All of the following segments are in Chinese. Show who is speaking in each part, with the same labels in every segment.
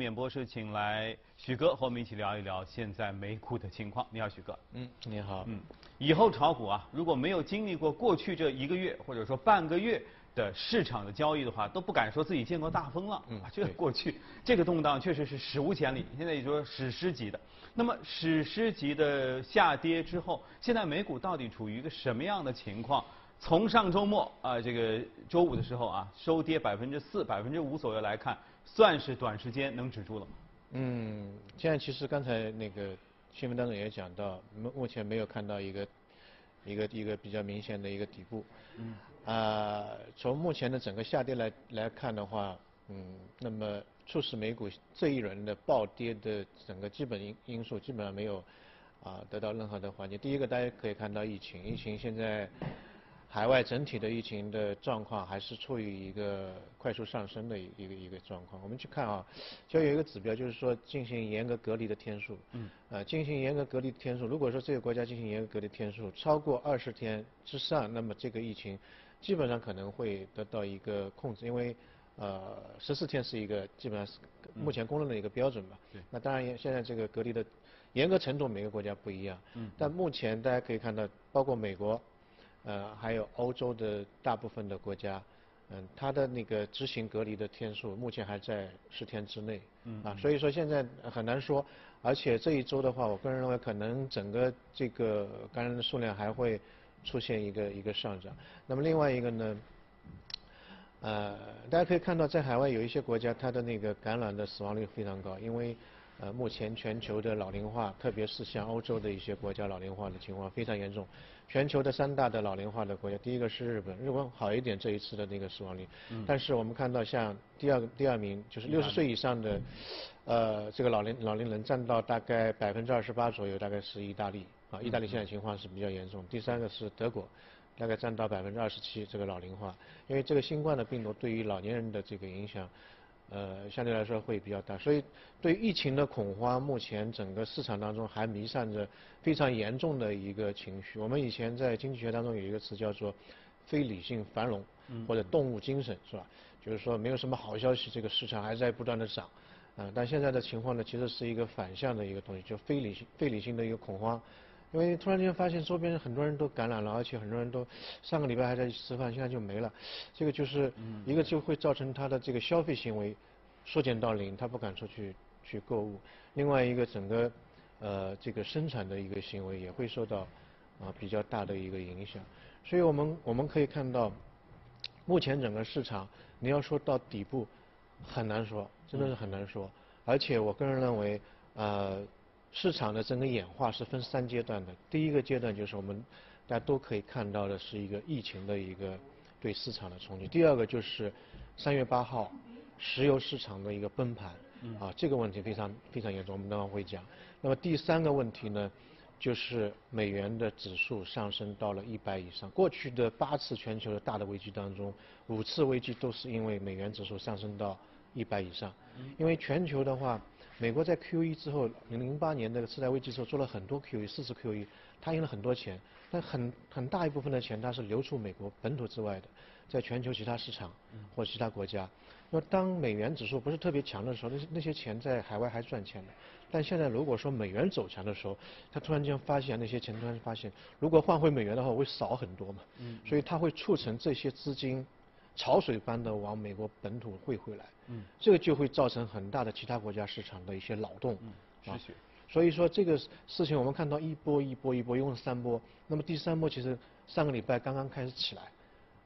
Speaker 1: 面播室请来许哥和我们一起聊一聊现在美股的情况。你好，许哥。
Speaker 2: 嗯，你好。嗯，
Speaker 1: 以后炒股啊，如果没有经历过过去这一个月或者说半个月的市场的交易的话，都不敢说自己见过大风浪。嗯，这个过去这个动荡确实是史无前例，现在也说史诗级的。那么史诗级的下跌之后，现在美股到底处于一个什么样的情况？从上周末啊，这个周五的时候啊，收跌百分之四、百分之五左右来看，算是短时间能止住了吗？
Speaker 2: 嗯，现在其实刚才那个新闻当中也讲到，目目前没有看到一个一个一个比较明显的一个底部。嗯。啊，从目前的整个下跌来来看的话，嗯，那么促使美股这一轮的暴跌的整个基本因因素基本上没有啊得到任何的缓解。第一个，大家可以看到疫情，疫情现在。海外整体的疫情的状况还是处于一个快速上升的一个一个状况。我们去看啊，就有一个指标，就是说进行严格隔离的天数。嗯。呃，进行严格隔离的天数，如果说这个国家进行严格隔离天数超过二十天之上，那么这个疫情基本上可能会得到一个控制，因为呃十四天是一个基本上是目前公认的一个标准吧。对。那当然，现在这个隔离的严格程度每个国家不一样。嗯。但目前大家可以看到，包括美国。呃，还有欧洲的大部分的国家，嗯，它的那个执行隔离的天数目前还在十天之内，嗯，啊，所以说现在很难说，而且这一周的话，我个人认为可能整个这个感染的数量还会出现一个一个上涨。那么另外一个呢，呃，大家可以看到在海外有一些国家，它的那个感染的死亡率非常高，因为呃目前全球的老龄化，特别是像欧洲的一些国家老龄化的情况非常严重。全球的三大的老龄化的国家，第一个是日本，日本好一点这一次的那个死亡率。嗯。但是我们看到像第二个第二名就是六十岁以上的，呃，这个老龄老龄人占到大概百分之二十八左右，大概是意大利啊，意大利现在情况是比较严重。第三个是德国，大概占到百分之二十七这个老龄化，因为这个新冠的病毒对于老年人的这个影响。呃，相对来说会比较大，所以对疫情的恐慌，目前整个市场当中还弥散着非常严重的一个情绪。我们以前在经济学当中有一个词叫做非理性繁荣，或者动物精神，是吧？就是说没有什么好消息，这个市场还在不断的涨，啊，但现在的情况呢，其实是一个反向的一个东西，就非理性、非理性的一个恐慌。因为突然间发现周边很多人都感染了，而且很多人都上个礼拜还在吃饭，现在就没了。这个就是一个就会造成他的这个消费行为缩减到零，他不敢出去去购物。另外一个整个呃这个生产的一个行为也会受到啊比较大的一个影响。所以我们我们可以看到，目前整个市场你要说到底部很难说，真的是很难说。而且我个人认为呃。市场的整个演化是分三阶段的。第一个阶段就是我们大家都可以看到的是一个疫情的一个对市场的冲击。第二个就是三月八号石油市场的一个崩盘，啊，这个问题非常非常严重，我们等会会讲。那么第三个问题呢，就是美元的指数上升到了一百以上。过去的八次全球的大的危机当中，五次危机都是因为美元指数上升到一百以上。因为全球的话。美国在 QE 之后，零零八年那个次贷危机之后做了很多 QE，四次 QE，他赢了很多钱，但很很大一部分的钱它是流出美国本土之外的，在全球其他市场或其他国家。那么当美元指数不是特别强的时候，那些那些钱在海外还赚钱的。但现在如果说美元走强的时候，他突然间发现那些钱突然发现，如果换回美元的话会少很多嘛。所以它会促成这些资金。潮水般的往美国本土汇回来，嗯，这个就会造成很大的其他国家市场的一些扰动，
Speaker 1: 嗯，失血。
Speaker 2: 所以说这个事情我们看到一波一波一波，一共三波。那么第三波其实上个礼拜刚刚开始起来，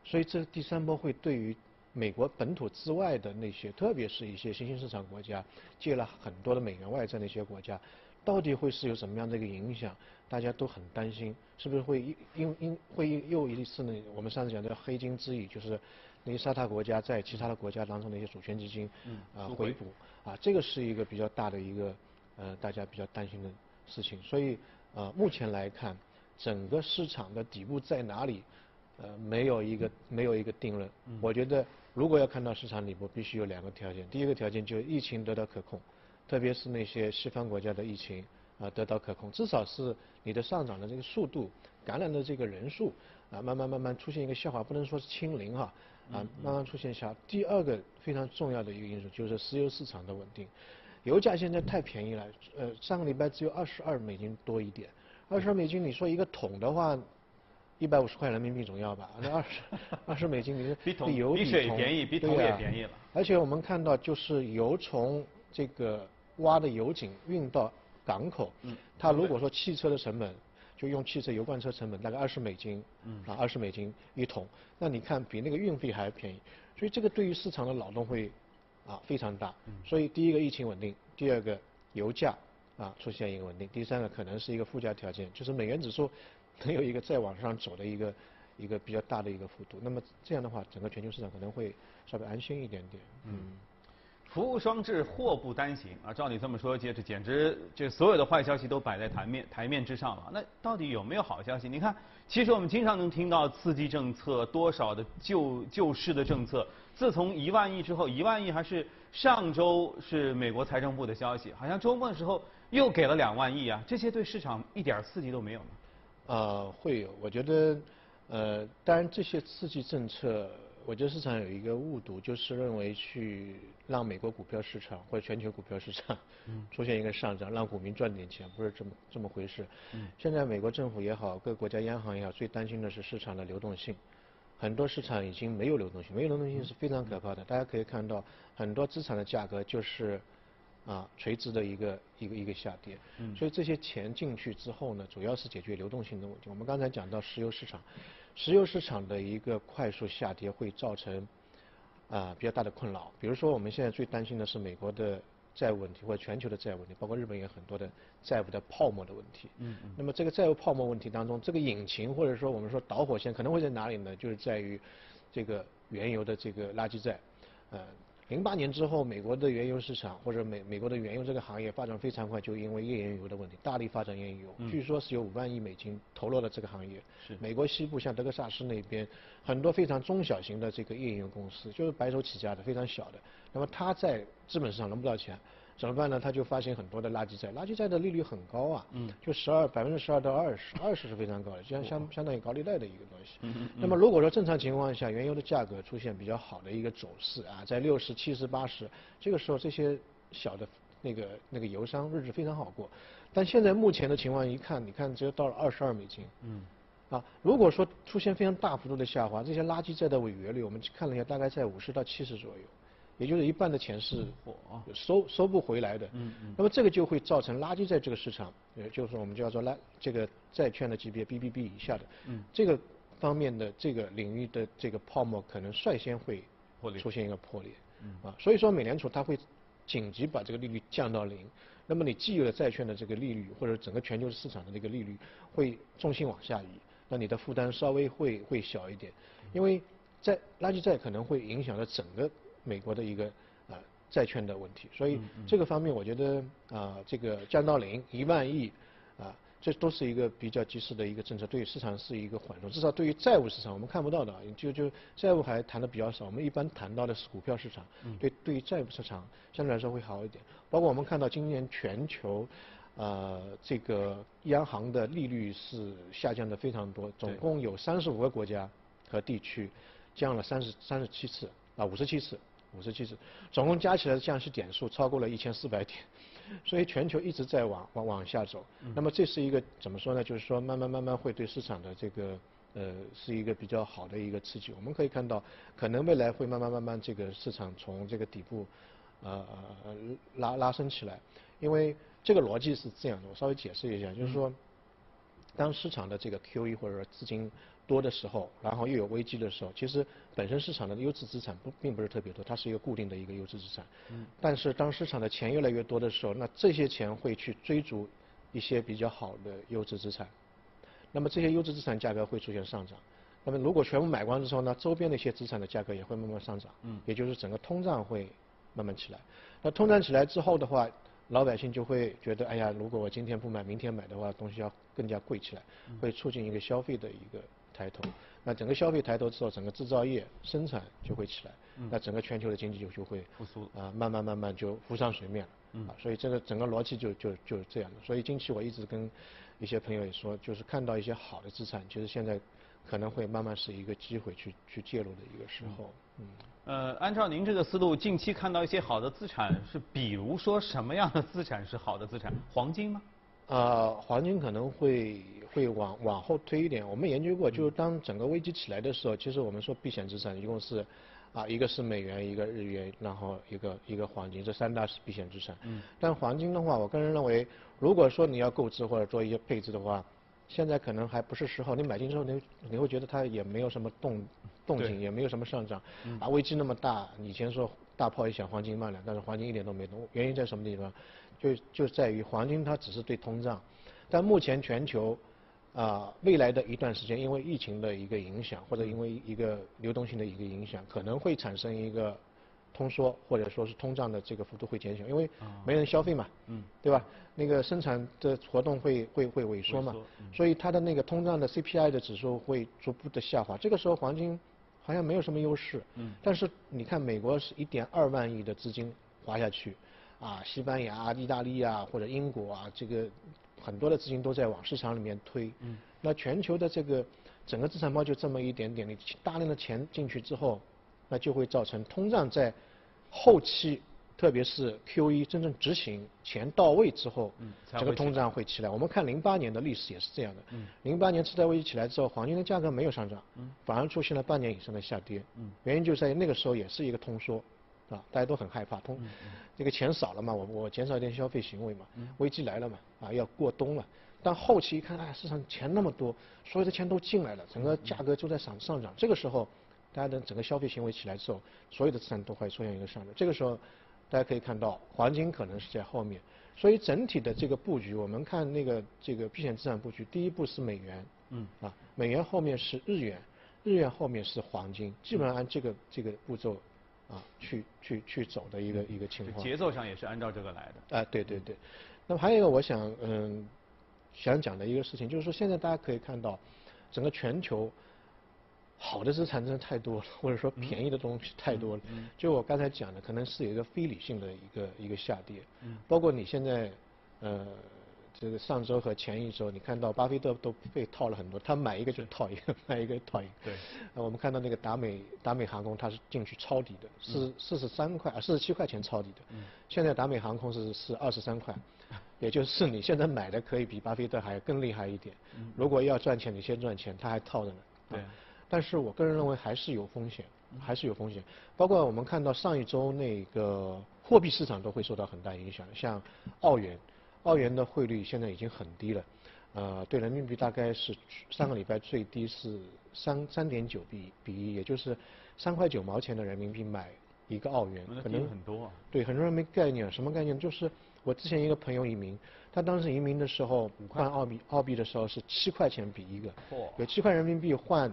Speaker 2: 所以这第三波会对于美国本土之外的那些，特别是一些新兴市场国家，借了很多的美元外债那些国家，到底会是有什么样的一个影响？大家都很担心，是不是会因因因会又一次呢？我们上次讲的黑金之役，就是那些沙特国家在其他的国家当中的一些主权基金啊回补啊，这个是一个比较大的一个呃大家比较担心的事情。所以呃目前来看，整个市场的底部在哪里？呃没有一个没有一个定论。我觉得如果要看到市场底部，必须有两个条件。第一个条件就是疫情得到可控，特别是那些西方国家的疫情。啊，得到可控，至少是你的上涨的这个速度，感染的这个人数啊，慢慢慢慢出现一个下滑，不能说是清零哈，啊，慢慢出现下。第二个非常重要的一个因素就是石油市场的稳定，油价现在太便宜了，呃，上个礼拜只有二十二美金多一点，二十二美金，你说一个桶的话，一百五十块人民币总要吧？那二十 二十美金，你
Speaker 1: 比桶比水便宜，比桶也便宜了。
Speaker 2: 而且我们看到，就是油从这个挖的油井运到港口，嗯，它如果说汽车的成本，就用汽车油罐车成本大概二十美金，嗯，啊二十美金一桶，那你看比那个运费还便宜，所以这个对于市场的扰动会。啊，非常大，所以第一个疫情稳定，第二个油价啊出现一个稳定，第三个可能是一个附加条件，就是美元指数 能有一个再往上走的一个一个比较大的一个幅度，那么这样的话，整个全球市场可能会稍微安心一点点。嗯。
Speaker 1: 福无双至，祸不单行啊！照你这么说，这这简直这所有的坏消息都摆在台面台面之上了。那到底有没有好消息？你看，其实我们经常能听到刺激政策，多少的救救市的政策。自从一万亿之后，一万亿还是上周是美国财政部的消息，好像周末的时候又给了两万亿啊！这些对市场一点刺激都没有吗？
Speaker 2: 呃，会有。我觉得，呃，当然这些刺激政策。我觉得市场有一个误读，就是认为去让美国股票市场或者全球股票市场 出现一个上涨，让股民赚点钱，不是这么这么回事。现在美国政府也好，各国家央行也好，最担心的是市场的流动性。很多市场已经没有流动性，没有流动性是非常可怕的。大家可以看到，很多资产的价格就是啊垂直的一个一个一个下跌。所以这些钱进去之后呢，主要是解决流动性的问题。我们刚才讲到石油市场。石油市场的一个快速下跌会造成啊比较大的困扰。比如说，我们现在最担心的是美国的债务问题，或者全球的债务问题，包括日本也有很多的债务的泡沫的问题。嗯嗯。那么这个债务泡沫问题当中，这个引擎或者说我们说导火线可能会在哪里呢？就是在于这个原油的这个垃圾债，呃。零八年之后，美国的原油市场或者美美国的原油这个行业发展非常快，就因为页岩油的问题，大力发展页岩油。据说是有五万亿美金投入了这个行业。
Speaker 1: 是。
Speaker 2: 美国西部像德克萨斯那边，很多非常中小型的这个页岩油公司，就是白手起家的，非常小的。那么它在资本市场融不到钱。怎么办呢？他就发行很多的垃圾债，垃圾债的利率很高啊，嗯，就十二百分之十二到二十，二十是非常高的，就像相相当于高利贷的一个东西。嗯嗯。那么如果说正常情况下，原油的价格出现比较好的一个走势啊，在六十七十八十，这个时候这些小的那个那个油商日子非常好过。但现在目前的情况一看，你看只有到了二十二美金。嗯。啊，如果说出现非常大幅度的下滑，这些垃圾债的违约率，我们看了一下，大概在五十到七十左右。也就是一半的钱是收收不回来的，那么这个就会造成垃圾债这个市场，也就是我们叫做垃这个债券的级别 BBB 以下的，这个方面的这个领域的这个泡沫可能率先会出现一个破裂，啊，所以说美联储它会紧急把这个利率降到零，那么你既有的债券的这个利率或者整个全球市场的这个利率会重心往下移，那你的负担稍微会会小一点，因为在垃圾债可能会影响到整个。美国的一个呃债券的问题，所以这个方面我觉得啊这个降到零一万亿啊这都是一个比较及时的一个政策，对于市场是一个缓冲，至少对于债务市场我们看不到的，就就债务还谈的比较少，我们一般谈到的是股票市场，对对于债务市场相对来说会好一点。包括我们看到今年全球呃这个央行的利率是下降的非常多，总共有三十五个国家和地区降了三十三十七次啊五十七次。五十七次，总共加起来的降息点数超过了一千四百点，所以全球一直在往往往下走。那么这是一个怎么说呢？就是说慢慢慢慢会对市场的这个呃是一个比较好的一个刺激。我们可以看到，可能未来会慢慢慢慢这个市场从这个底部呃拉拉升起来。因为这个逻辑是这样的，我稍微解释一下，就是说当市场的这个 QE 或者说资金。多的时候，然后又有危机的时候，其实本身市场的优质资产不并不是特别多，它是一个固定的一个优质资产。嗯。但是当市场的钱越来越多的时候，那这些钱会去追逐一些比较好的优质资产，那么这些优质资产价格会出现上涨。那么如果全部买光之后呢，周边的一些资产的价格也会慢慢上涨。嗯。也就是整个通胀会慢慢起来。那通胀起来之后的话，老百姓就会觉得，哎呀，如果我今天不买，明天买的话，东西要更加贵起来，会促进一个消费的一个。抬头，那整个消费抬头之后，整个制造业生产就会起来，那整个全球的经济就就会
Speaker 1: 复苏
Speaker 2: 啊，慢慢慢慢就浮上水面了，啊，所以这个整个逻辑就就就是这样的。所以近期我一直跟一些朋友也说，就是看到一些好的资产，其实现在可能会慢慢是一个机会去去介入的一个时候。嗯。
Speaker 1: 呃，按照您这个思路，近期看到一些好的资产是，比如说什么样的资产是好的资产？黄金吗？
Speaker 2: 呃，黄金可能会会往往后推一点。我们研究过，就是当整个危机起来的时候，其实我们说避险资产一共是，啊，一个是美元，一个日元，然后一个一个黄金，这三大是避险资产。嗯。但黄金的话，我个人认为，如果说你要购置或者做一些配置的话，现在可能还不是时候。你买进之后，你你会觉得它也没有什么动动静，也没有什么上涨。啊，危机那么大，以前说大炮一响黄金慢了，但是黄金一点都没动。原因在什么地方？就就在于黄金它只是对通胀，但目前全球啊未来的一段时间，因为疫情的一个影响，或者因为一个流动性的一个影响，可能会产生一个通缩，或者说是通胀的这个幅度会减小，因为没人消费嘛，嗯，对吧？那个生产的活动会会会萎缩嘛，所以它的那个通胀的 CPI 的指数会逐步的下滑。这个时候黄金好像没有什么优势，嗯，但是你看美国是一点二万亿的资金滑下去。啊，西班牙、意大利啊，或者英国啊，这个很多的资金都在往市场里面推。嗯。那全球的这个整个资产包就这么一点点，你大量的钱进去之后，那就会造成通胀在后期，特别是 QE 真正执行钱到位之后，嗯，这个通胀会起来。我们看零八年的历史也是这样的。嗯。零八年次贷危机起来之后，黄金的价格没有上涨，嗯，反而出现了半年以上的下跌。嗯。原因就在于那个时候也是一个通缩。啊，大家都很害怕，通这个钱少了嘛，我我减少一点消费行为嘛，危机来了嘛，啊要过冬了，但后期一看，哎市场钱那么多，所有的钱都进来了，整个价格就在上上涨，这个时候，大家的整个消费行为起来之后，所有的资产都会出现一个上涨，这个时候，大家可以看到黄金可能是在后面，所以整体的这个布局，我们看那个这个避险资产布局，第一步是美元，嗯。啊美元后面是日元，日元后面是黄金，基本上按这个这个步骤。啊，去去去走的一个一个情况，
Speaker 1: 节奏上也是按照这个来
Speaker 2: 的。啊，对对对。那么还有一个我想嗯想讲的一个事情，就是说现在大家可以看到，整个全球好的资产真的太多了，或者说便宜的东西太多了。嗯。就我刚才讲的，可能是有一个非理性的一个一个下跌。嗯。包括你现在呃。这个上周和前一周，你看到巴菲特都被套了很多，他买一个就是套一个，买一个套一个。对。我们看到那个达美达美航空，它是进去抄底的，是四十三块啊，四十七块钱抄底的。嗯。现在达美航空是是二十三块，也就是你现在买的可以比巴菲特还更厉害一点。嗯。如果要赚钱，你先赚钱，他还套着呢。对。但是我个人认为还是有风险，还是有风险。包括我们看到上一周那个货币市场都会受到很大影响，像澳元。澳元的汇率现在已经很低了，呃，对人民币大概是上个礼拜最低是三三点九比比一，也就是三块九毛钱的人民币买一个澳元，
Speaker 1: 可能很多啊。
Speaker 2: 对，很多人没概念，什么概念？就是我之前一个朋友移民，他当时移民的时候换澳币，澳币的时候是七块钱比一个，有七块人民币换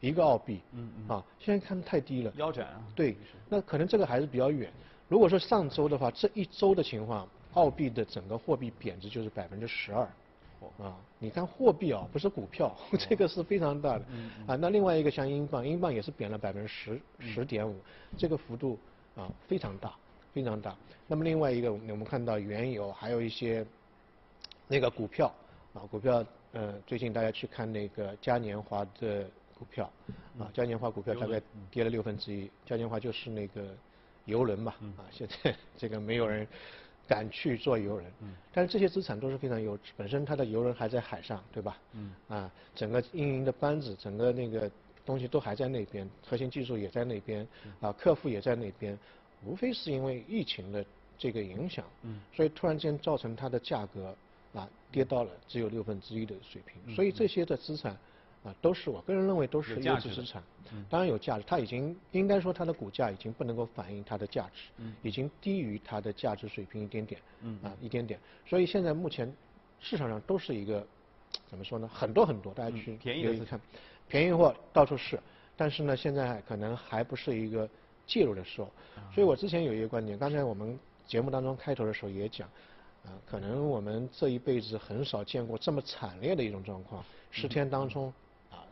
Speaker 2: 一个澳币，嗯嗯，啊，现在看太低了，
Speaker 1: 腰斩啊。
Speaker 2: 对，那可能这个还是比较远。如果说上周的话，这一周的情况。澳币的整个货币贬值就是百分之十二，啊，你看货币啊，不是股票，这个是非常大的，啊，那另外一个像英镑，英镑也是贬了百分之十十点五，这个幅度啊非常大，非常大。那么另外一个，我们看到原油，还有一些那个股票，啊，股票，呃，最近大家去看那个嘉年华的股票，啊，嘉年华股票大概跌了六分之一，嘉年华就是那个游轮嘛，啊，现在 这个没有人。敢去做游轮，嗯，但是这些资产都是非常优质，本身它的游轮还在海上，对吧？嗯，啊，整个运营的班子，整个那个东西都还在那边，核心技术也在那边，啊，客户也在那边，无非是因为疫情的这个影响，嗯，所以突然间造成它的价格啊跌到了只有六分之一的水平，所以这些的资产。啊，都是我个人认为都是优质资产，当然有价值。它已经应该说它的股价已经不能够反映它的价值，已经低于它的价值水平一点点，啊一点点。所以现在目前市场上都是一个怎么说呢？很多很多，大家去
Speaker 1: 便宜的看，
Speaker 2: 便宜货到处是，但是呢，现在可能还不是一个介入的时候。所以我之前有一个观点，刚才我们节目当中开头的时候也讲，啊，可能我们这一辈子很少见过这么惨烈的一种状况，十天当中。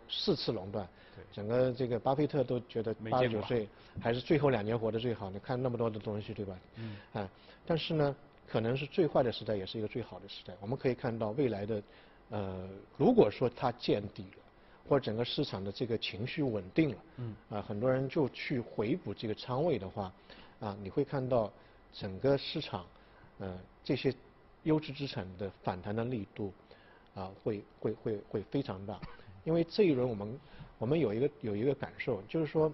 Speaker 2: 四次垄断，整个这个巴菲特都觉得八十九岁还是最后两年活得最好。你看那么多的东西，对吧？嗯。啊，但是呢，可能是最坏的时代，也是一个最好的时代。我们可以看到未来的，呃，如果说它见底了，或者整个市场的这个情绪稳定了，嗯，啊，很多人就去回补这个仓位的话，啊，你会看到整个市场，呃，这些优质资产的反弹的力度，啊，会会会会非常大，因为这一轮我们我们有一个有一个感受，就是说，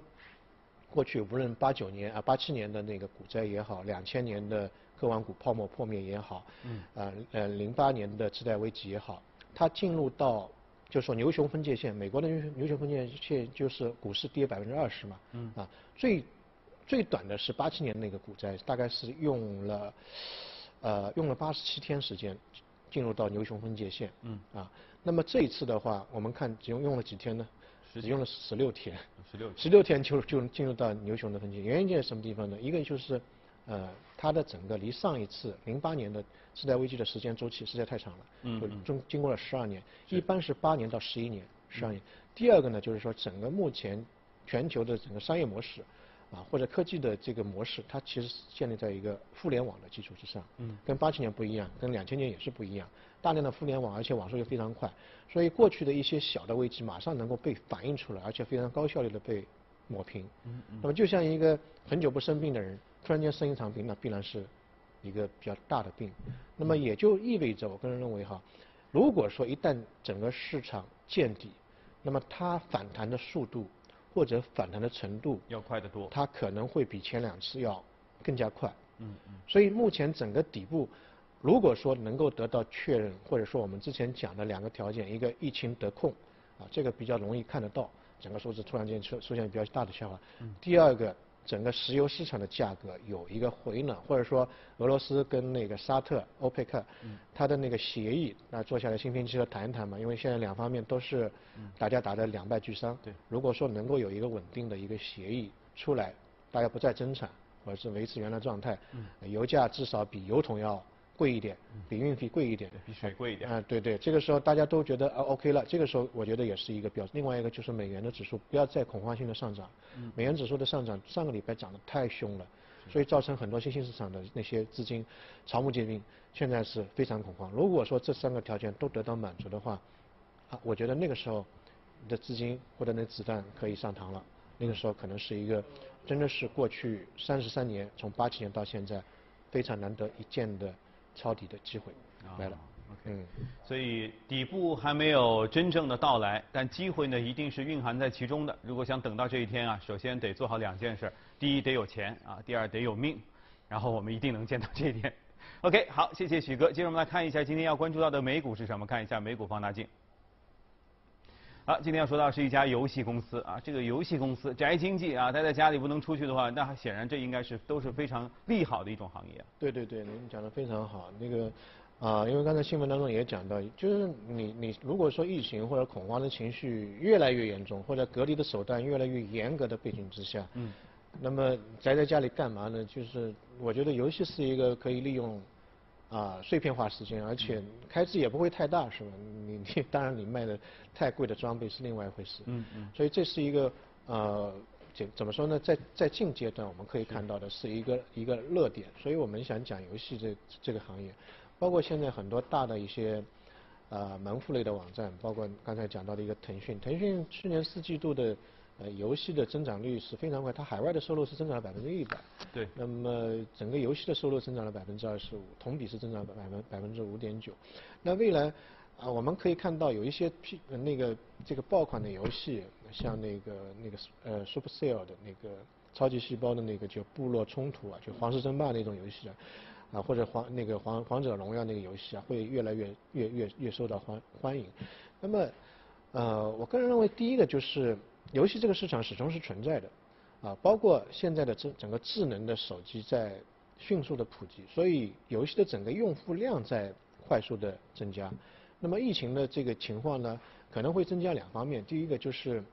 Speaker 2: 过去无论八九年啊八七年的那个股灾也好，两千年的科网股泡沫破灭也好，嗯，啊呃零八年的次贷危机也好，它进入到就是说牛熊分界线，美国的牛牛熊分界线就是股市跌百分之二十嘛，嗯啊最最短的是八七年那个股灾，大概是用了呃用了八十七天时间进入到牛熊分界线，嗯。啊。那么这一次的话，我们看只用用了几天呢？只用了十六天，
Speaker 1: 十六
Speaker 2: 十六天就就进入到牛熊的分界，原因在什么地方呢？一个就是呃它的整个离上一次零八年的次贷危机的时间周期实在太长了，嗯嗯，中经过了十二年，一般是八年到十一年，十二年。第二个呢，就是说整个目前全球的整个商业模式啊或者科技的这个模式，它其实是建立在一个互联网的基础之上，嗯，跟八七年不一样，跟两千年也是不一样，大量的互联网，而且网速又非常快，所以过去的一些小的危机马上能够被反映出来，而且非常高效率的被抹平，嗯嗯，那么就像一个很久不生病的人。突然间生一场病，那必然是一个比较大的病。那么也就意味着，我个人认为哈，如果说一旦整个市场见底，那么它反弹的速度或者反弹的程度
Speaker 1: 要快得多，
Speaker 2: 它可能会比前两次要更加快。嗯嗯。所以目前整个底部，如果说能够得到确认，或者说我们之前讲的两个条件，一个疫情得控，啊，这个比较容易看得到，整个数字突然间出出现比较大的下滑。嗯。第二个。整个石油市场的价格有一个回暖，或者说俄罗斯跟那个沙特、欧佩克，它的那个协议，那坐下来心平气和谈一谈嘛。因为现在两方面都是大家打得两败俱伤。对。如果说能够有一个稳定的一个协议出来，大家不再增产，或者是维持原来状态，油价至少比油桶要。贵一点，比运费贵一点，
Speaker 1: 比水贵一点。
Speaker 2: 啊，对对，这个时候大家都觉得啊 OK 了，这个时候我觉得也是一个标志。另外一个就是美元的指数不要再恐慌性的上涨，美元指数的上涨上个礼拜涨得太凶了，所以造成很多新兴市场的那些资金草木皆兵，现在是非常恐慌。如果说这三个条件都得到满足的话，啊，我觉得那个时候的资金或者那子弹可以上膛了，那个时候可能是一个真的是过去三十三年从八七年到现在非常难得一见的。抄底的机会没了
Speaker 1: ，OK，所以底部还没有真正的到来，但机会呢一定是蕴含在其中的。如果想等到这一天啊，首先得做好两件事：第一得有钱啊，第二得有命，然后我们一定能见到这一天。OK，好，谢谢许哥。接着我们来看一下今天要关注到的美股是什么？看一下美股放大镜。好，今天要说到是一家游戏公司啊，这个游戏公司宅经济啊，待在家里不能出去的话，那显然这应该是都是非常利好的一种行业。
Speaker 2: 对对对，您讲的非常好。那个啊，因为刚才新闻当中也讲到，就是你你如果说疫情或者恐慌的情绪越来越严重，或者隔离的手段越来越严格的背景之下，嗯，那么宅在家里干嘛呢？就是我觉得游戏是一个可以利用。啊，碎片化时间，而且开支也不会太大，是吧？你你当然你卖的太贵的装备是另外一回事。嗯嗯。所以这是一个呃，怎怎么说呢？在在近阶段我们可以看到的是一个一个热点，所以我们想讲游戏这这个行业，包括现在很多大的一些呃门户类的网站，包括刚才讲到的一个腾讯，腾讯去年四季度的。呃，游戏的增长率是非常快，它海外的收入是增长了百分之一百。
Speaker 1: 对。
Speaker 2: 那么整个游戏的收入增长了百分之二十五，同比是增长百分百分之五点九。那未来啊，我们可以看到有一些 P 那个这个爆款的游戏，像那个那个呃 Supercell 的那个超级细胞的那个叫部落冲突啊，就皇室争霸那种游戏啊，啊或者皇那个皇皇者荣耀那个游戏啊，会越来越越越越受到欢欢迎。那么呃，我个人认为第一个就是。游戏这个市场始终是存在的，啊，包括现在的这整个智能的手机在迅速的普及，所以游戏的整个用户量在快速的增加。那么疫情的这个情况呢，可能会增加两方面，第一个就是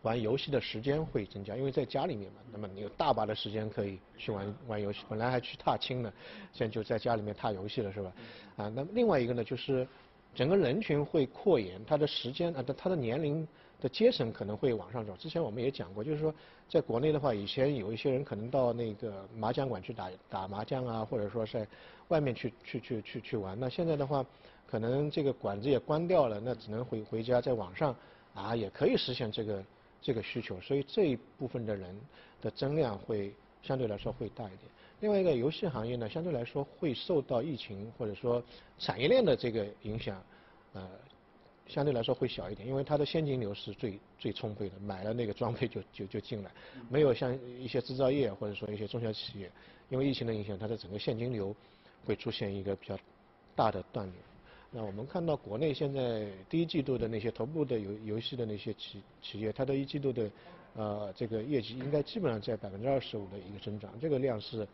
Speaker 2: 玩游戏的时间会增加，因为在家里面嘛，那么你有大把的时间可以去玩玩游戏，本来还去踏青呢，现在就在家里面踏游戏了，是吧？啊，那么另外一个呢，就是整个人群会扩延，他的时间啊，他的年龄。的阶层可能会往上走。之前我们也讲过，就是说，在国内的话，以前有一些人可能到那个麻将馆去打打麻将啊，或者说在外面去去去去去玩。那现在的话，可能这个馆子也关掉了，那只能回回家在网上啊，也可以实现这个这个需求，所以这一部分的人的增量会相对来说会大一点。另外一个游戏行业呢，相对来说会受到疫情或者说产业链的这个影响，呃，相对来说会小一点，因为它的现金流是最最充沛的，买了那个装备就就就进来，没有像一些制造业或者说一些中小企业，因为疫情的影响，它的整个现金流会出现一个比较大的断裂。那我们看到国内现在第一季度的那些头部的游游戏的那些企企业，它的一季度的呃这个业绩应该基本上在百分之二十五的一个增长，这个量是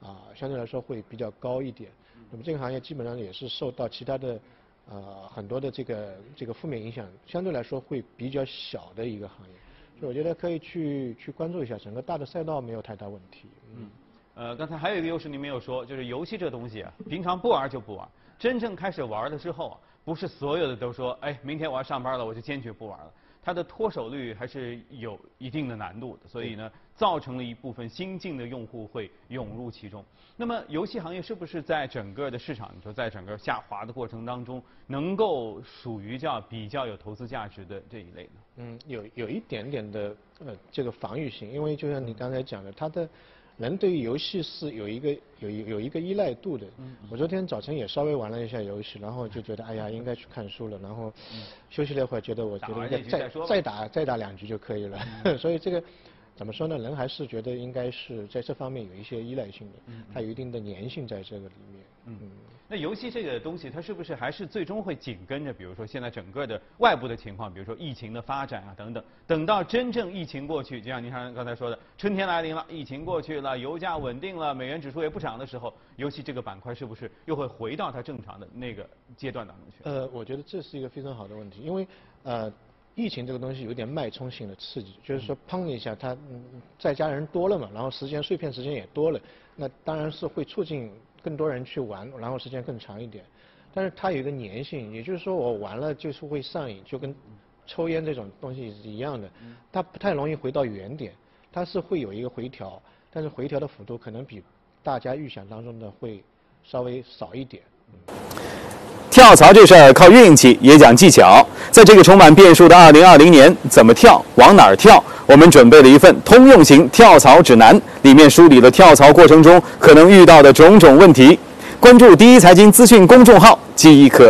Speaker 2: 啊相对来说会比较高一点。那么这个行业基本上也是受到其他的呃很多的这个这个负面影响，相对来说会比较小的一个行业。所以我觉得可以去去关注一下整个大的赛道没有太大问题。
Speaker 1: 嗯。呃，刚才还有一个优势您没有说，就是游戏这东西啊，平常不玩就不玩。真正开始玩了之后啊，不是所有的都说，哎，明天我要上班了，我就坚决不玩了。它的脱手率还是有一定的难度的，所以呢，造成了一部分新进的用户会涌入其中。那么，游戏行业是不是在整个的市场，你说在整个下滑的过程当中，能够属于叫比较有投资价值的这一类呢？
Speaker 2: 嗯，有有一点点的呃这个防御性，因为就像你刚才讲的，它的。人对于游戏是有一个有有一个依赖度的。我昨天早晨也稍微玩了一下游戏，然后就觉得哎呀，应该去看书了。然后休息了一会儿，觉得我觉得应该再再打再打两局就可以了。所以这个怎么说呢？人还是觉得应该是在这方面有一些依赖性的，它有一定的粘性在这个里面。
Speaker 1: 嗯。那游戏这个东西，它是不是还是最终会紧跟着，比如说现在整个的外部的情况，比如说疫情的发展啊等等，等到真正疫情过去，就像您刚刚才说的，春天来临了，疫情过去了，油价稳定了，美元指数也不涨的时候，游戏这个板块是不是又会回到它正常的那个阶段当中去？
Speaker 2: 呃，我觉得这是一个非常好的问题，因为呃，疫情这个东西有点脉冲性的刺激，就是说砰一下，它在家人多了嘛，然后时间碎片时间也多了，那当然是会促进。更多人去玩，然后时间更长一点，但是它有一个粘性，也就是说我玩了就是会上瘾，就跟抽烟这种东西是一样的，它不太容易回到原点，它是会有一个回调，但是回调的幅度可能比大家预想当中的会稍微少一点。
Speaker 3: 跳槽这事儿靠运气也讲技巧，在这个充满变数的二零二零年，怎么跳，往哪儿跳？我们准备了一份通用型跳槽指南，里面梳理了跳槽过程中可能遇到的种种问题。关注第一财经资讯公众号，即可